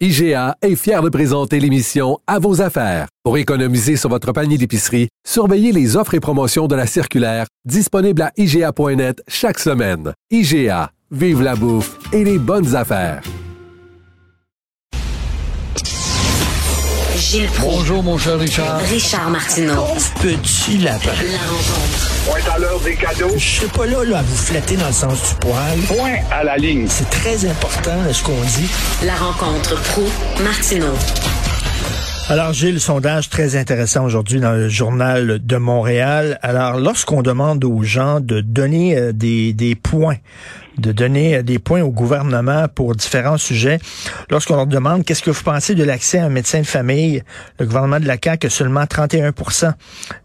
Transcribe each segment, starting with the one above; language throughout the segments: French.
IGA est fier de présenter l'émission À vos affaires. Pour économiser sur votre panier d'épicerie, surveillez les offres et promotions de la circulaire disponible à IGA.net chaque semaine. IGA, vive la bouffe et les bonnes affaires. Gilles Proulx. Bonjour, mon cher Richard. Richard Martineau. Petit lapin. La rencontre. Point à l'heure des cadeaux. Je suis pas là, là à vous flatter dans le sens du poil. Point à la ligne. C'est très important ce qu'on dit. La rencontre pro martineau Alors, j'ai le sondage très intéressant aujourd'hui dans le journal de Montréal. Alors, lorsqu'on demande aux gens de donner euh, des, des points de donner des points au gouvernement pour différents sujets. Lorsqu'on leur demande qu'est-ce que vous pensez de l'accès à un médecin de famille, le gouvernement de la CAQ a seulement 31%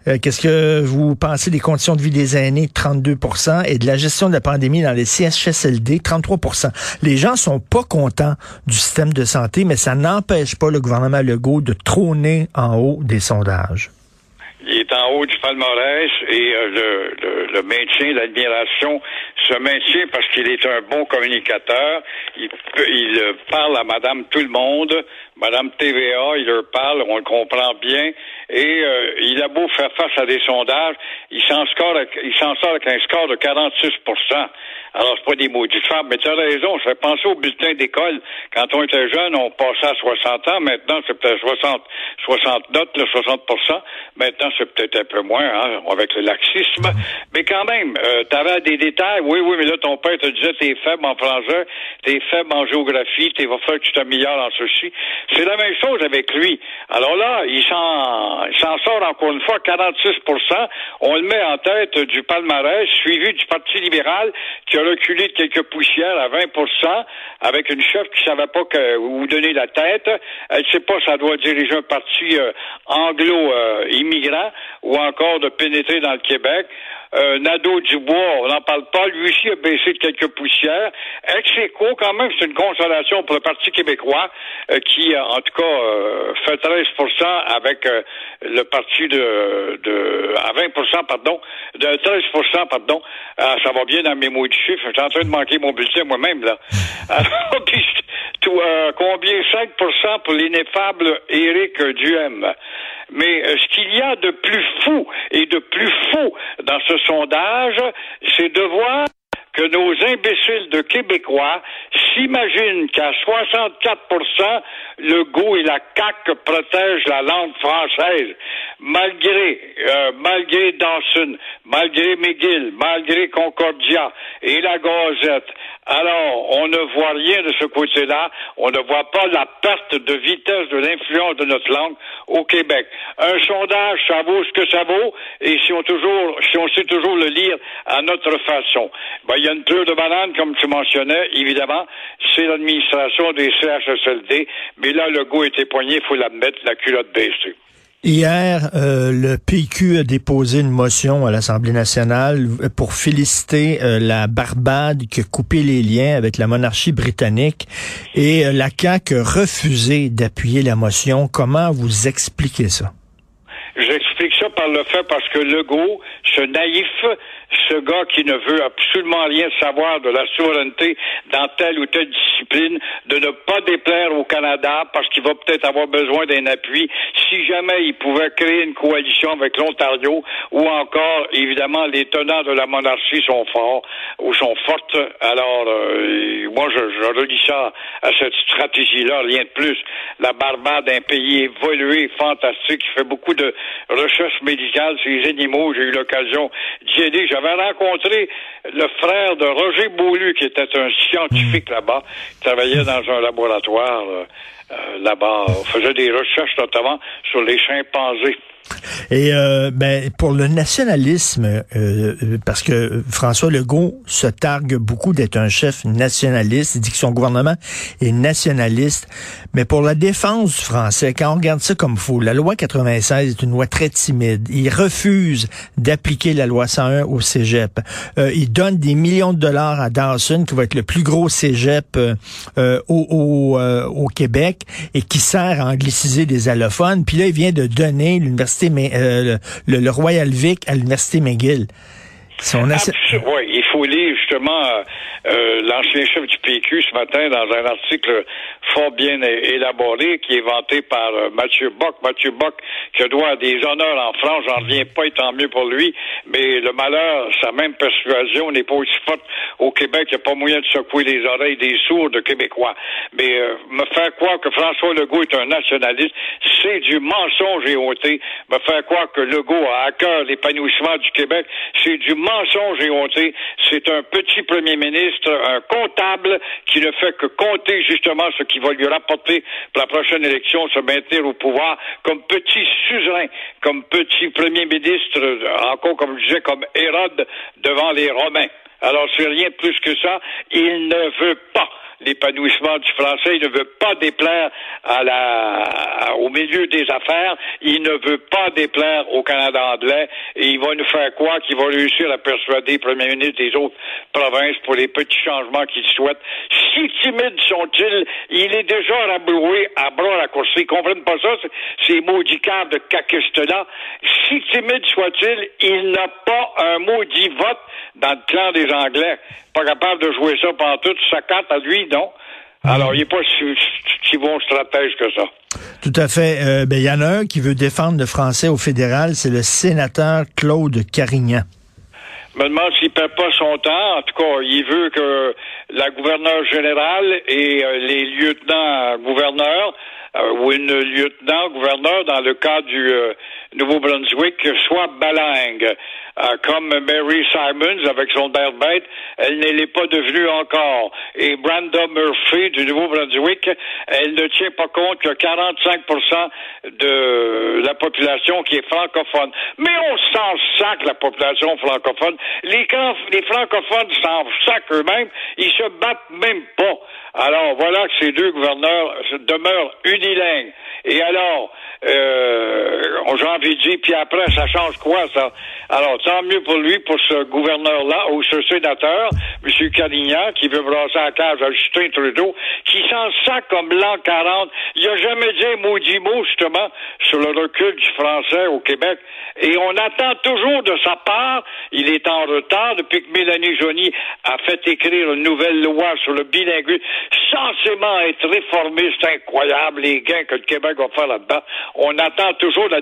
euh, Qu'est-ce que vous pensez des conditions de vie des aînés, 32 et de la gestion de la pandémie dans les CHSLD, 33% Les gens sont pas contents du système de santé, mais ça n'empêche pas le gouvernement Legault de trôner en haut des sondages. Il est en haut du palmarès et euh, le, le, le, maintien, l'admiration se maintient parce qu'il est un bon communicateur. Il, il euh, parle à Madame tout le monde, Madame TVA, il leur parle, on le comprend bien. Et euh, il a beau faire face à des sondages, il s'en sort, il s'en sort avec un score de 46 alors, c'est pas des maudites femmes, mais tu as raison, ça fait penser au bulletin d'école. Quand on était jeune, on passait à 60 ans. Maintenant, c'est peut-être 60, 60 notes, là, 60 Maintenant, c'est peut-être un peu moins, hein, avec le laxisme. Mais quand même, euh, tu avais des détails. Oui, oui, mais là, ton père te disait, t'es faible en français, t'es faible en géographie, t'es va faire que tu t'améliores en ceci. C'est la même chose avec lui. Alors là, il s'en, sort encore une fois 46 On le met en tête du palmarès, suivi du Parti libéral, qui reculé de quelques poussières à 20% avec une chef qui savait pas que, où donner la tête. Elle ne sait pas si ça doit diriger un parti euh, anglo-immigrant ou encore de pénétrer dans le Québec. Euh, Nadeau Dubois, on n'en parle pas. Lui aussi a baissé de quelques poussières. ex quand même, c'est une consolation pour le Parti québécois, euh, qui, en tout cas, euh, fait 13% avec le parti de, de à 20% pardon, de 13% pardon. Ah, ça va bien dans mes mots de chiffres. Je suis en train de manquer mon bulletin moi-même, là. tout, combien? 5% pour l'ineffable Éric Duhem. Mais ce qu'il y a de plus fou et de plus faux dans ce sondage, c'est de voir que nos imbéciles de Québécois s'imaginent qu'à 64% le goût et la CAQ protègent la langue française, malgré, euh, malgré Dawson, malgré McGill, malgré Concordia et la Gazette. Alors, on ne voit rien de ce côté-là. On ne voit pas la perte de vitesse de l'influence de notre langue au Québec. Un sondage, ça vaut ce que ça vaut, et si on toujours, si on sait toujours le lire à notre façon. Ben, il y a une pleure de banane, comme tu mentionnais, évidemment, c'est l'administration des CHSLD, mais là, le goût était poigné, faut l'admettre, la culotte baissée. Hier, euh, le PQ a déposé une motion à l'Assemblée nationale pour féliciter euh, la Barbade qui a coupé les liens avec la monarchie britannique et euh, la CAQ a refusé d'appuyer la motion. Comment vous expliquez ça? J'explique ça par le fait parce que Legault, ce naïf, ce gars qui ne veut absolument rien savoir de la souveraineté dans telle ou telle discipline, de ne pas déplaire au Canada parce qu'il va peut-être avoir besoin d'un appui si jamais il pouvait créer une coalition avec l'Ontario ou encore, évidemment, les tenants de la monarchie sont forts ou sont fortes. Alors, euh, moi, je, je relis ça à cette stratégie-là, rien de plus. La Barbade, un pays évolué, fantastique, qui fait beaucoup de recherches médicales sur les animaux. J'ai eu l'occasion J'avais rencontré le frère de Roger Beaulieu, qui était un scientifique là-bas, qui travaillait dans un laboratoire euh, là-bas. On faisait des recherches notamment sur les chimpanzés. Et euh, ben, pour le nationalisme, euh, parce que François Legault se targue beaucoup d'être un chef nationaliste, il dit que son gouvernement est nationaliste, mais pour la défense du français, quand on regarde ça comme faux, la loi 96 est une loi très timide. Il refuse d'appliquer la loi 101 au cégep. Euh, il donne des millions de dollars à Dawson, qui va être le plus gros cégep euh, euh, au, au, au, Québec, et qui sert à angliciser des allophones. Puis là, il vient de donner l'université euh, le, le, Royal Vic à l'Université McGill. Oui, il faut lire justement euh, euh, l'ancien chef du PQ ce matin dans un article fort bien élaboré qui est vanté par euh, Mathieu Bock. Mathieu Bock qui doit des honneurs en France, j'en reviens pas et tant mieux pour lui, mais le malheur, sa même persuasion n'est pas aussi forte au Québec, il n'y a pas moyen de secouer les oreilles des sourds de Québécois. Mais me faire croire que François Legault est un nationaliste, c'est du mensonge et. Me faire croire que Legault a à cœur l'épanouissement du Québec, c'est du mensonge et honté. C'est un petit premier ministre, un comptable qui ne fait que compter justement ce qui va lui rapporter pour la prochaine élection, se maintenir au pouvoir comme petit suzerain, comme petit premier ministre, encore comme je disais, comme Hérode devant les Romains. Alors c'est rien plus que ça. Il ne veut pas l'épanouissement du français. Il ne veut pas déplaire à la, au milieu des affaires. Il ne veut pas déplaire au Canada anglais. Et il va nous faire quoi qu'il va réussir à persuader le premier ministre des autres provinces pour les petits changements qu'il souhaite. Si timides sont-ils, il est déjà rabroué à bras raccourcis. Ils comprennent pas ça, ces maudits câbles de caquiste-là. Si timide soit-il, il n'a pas un maudit vote dans le clan des Anglais. Pas capable de jouer ça pendant toute sa carte à lui, non. Alors, il n'est pas si, si, bon stratège que ça. Tout à fait. Euh, ben, il y en a un qui veut défendre le français au fédéral, c'est le sénateur Claude Carignan. Je me demande s'il perd pas son temps. En tout cas, il veut que la gouverneure générale et euh, les lieutenants-gouverneurs euh, ou une lieutenant-gouverneur dans le cas du Nouveau-Brunswick soient balingues. Euh, comme Mary Simons avec son bête, elle ne l'est pas devenue encore. Et Brenda Murphy du Nouveau-Brunswick, elle ne tient pas compte que 45% de la population qui est francophone. Mais on s'en sac la population francophone. Les, les francophones s'en sac eux-mêmes. Ils se battent même pas. Alors voilà que ces deux gouverneurs demeurent unilingues. Et alors, euh, j'ai envie de dire, puis après, ça change quoi, ça? Alors, tant mieux pour lui, pour ce gouverneur-là, ou ce sénateur, M. Calignan, qui veut brasser la cage à Justin Trudeau, qui sent ça comme l'an 40. Il n'a jamais dit un maudit mot, justement, sur le recul du français au Québec. Et on attend toujours de sa part, il est en retard depuis que Mélanie Joly a fait écrire une nouvelle loi sur le bilinguisme, censément être réformiste, incroyable, les gains que le Québec va faire là-dedans. On attend toujours la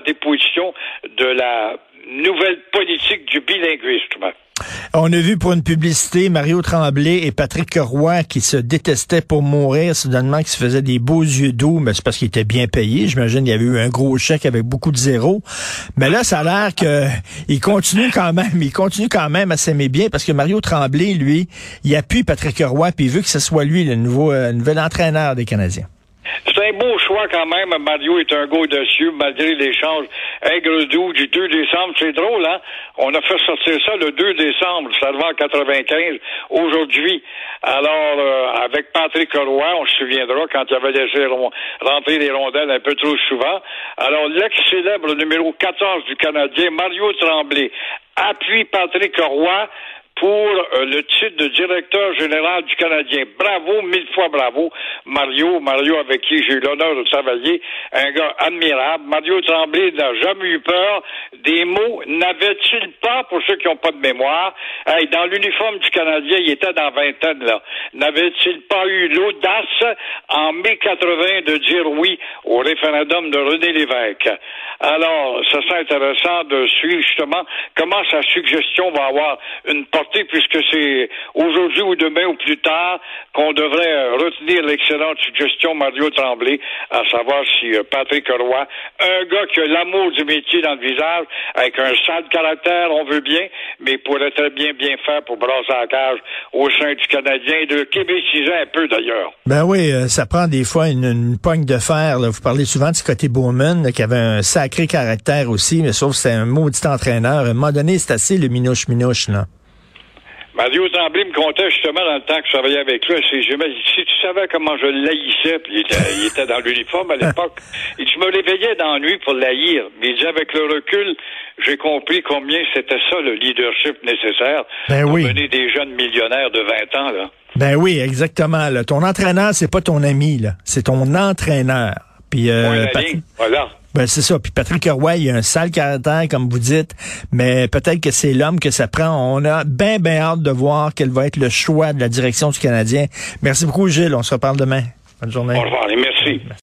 On a vu pour une publicité Mario Tremblay et Patrick Roy qui se détestaient pour mourir, soudainement qui se faisaient des beaux yeux doux, mais c'est parce qu'ils étaient bien payés. J'imagine qu'il y avait eu un gros chèque avec beaucoup de zéros. Mais là, ça a l'air qu'il continue quand même, il continue quand même à s'aimer bien parce que Mario Tremblay, lui, il appuie Patrick Roy puis il veut que ce soit lui le nouveau, euh, nouvel entraîneur des Canadiens. C'est un beau choix quand même. Mario est un gars dessus, malgré l'échange aigre-doux du 2 décembre. C'est drôle, hein? On a fait sortir ça le 2 décembre, ça va en 95. Aujourd'hui, alors, euh, avec Patrick Roy, on se souviendra quand il avait laissé rentrer les rondelles un peu trop souvent. Alors, l'ex-célèbre numéro 14 du Canadien, Mario Tremblay, appuie Patrick Roy pour euh, le titre de directeur général du Canadien. Bravo, mille fois bravo, Mario, Mario avec qui j'ai eu l'honneur de travailler, un gars admirable. Mario Tremblay n'a jamais eu peur des mots. N'avait-il pas, pour ceux qui n'ont pas de mémoire, dans l'uniforme du Canadien, il était dans vingtaine là. N'avait-il pas eu l'audace en mai 80 de dire oui au référendum de René Lévesque? Alors, ça serait intéressant de suivre justement comment sa suggestion va avoir une portée puisque c'est aujourd'hui ou demain ou plus tard qu'on devrait euh, retenir l'excellente suggestion Mario Tremblay, à savoir si euh, Patrick Roy, un gars qui a l'amour du métier dans le visage, avec un sale caractère, on veut bien, mais pourrait très bien bien faire pour brasser la cage au sein du Canadien et de Québec un peu d'ailleurs. Ben oui, euh, ça prend des fois une, une de fer. Vous parlez souvent de Scotty Bowman, qui avait un sacré caractère aussi, mais sauf que c'est un maudit entraîneur. À un moment donné, c'est assez le minouche-minouche, là. Mario Tremblay me contait justement dans le temps que je travaillais avec lui, c'est si tu savais comment je l'haïssais, puis il était, il était dans l'uniforme à l'époque, et tu me réveillais d'ennui pour l'haïr. Mais il dit avec le recul, j'ai compris combien c'était ça le leadership nécessaire Ben pour oui. mener des jeunes millionnaires de 20 ans. Là. Ben oui, exactement. Là. Ton entraîneur, c'est pas ton ami, là. C'est ton entraîneur. Puis euh, voilà. Ben, c'est ça. Puis Patrick Roy, il a un sale caractère, comme vous dites, mais peut-être que c'est l'homme que ça prend. On a bien, bien hâte de voir quel va être le choix de la direction du Canadien. Merci beaucoup, Gilles. On se reparle demain. Bonne journée. Au revoir et merci.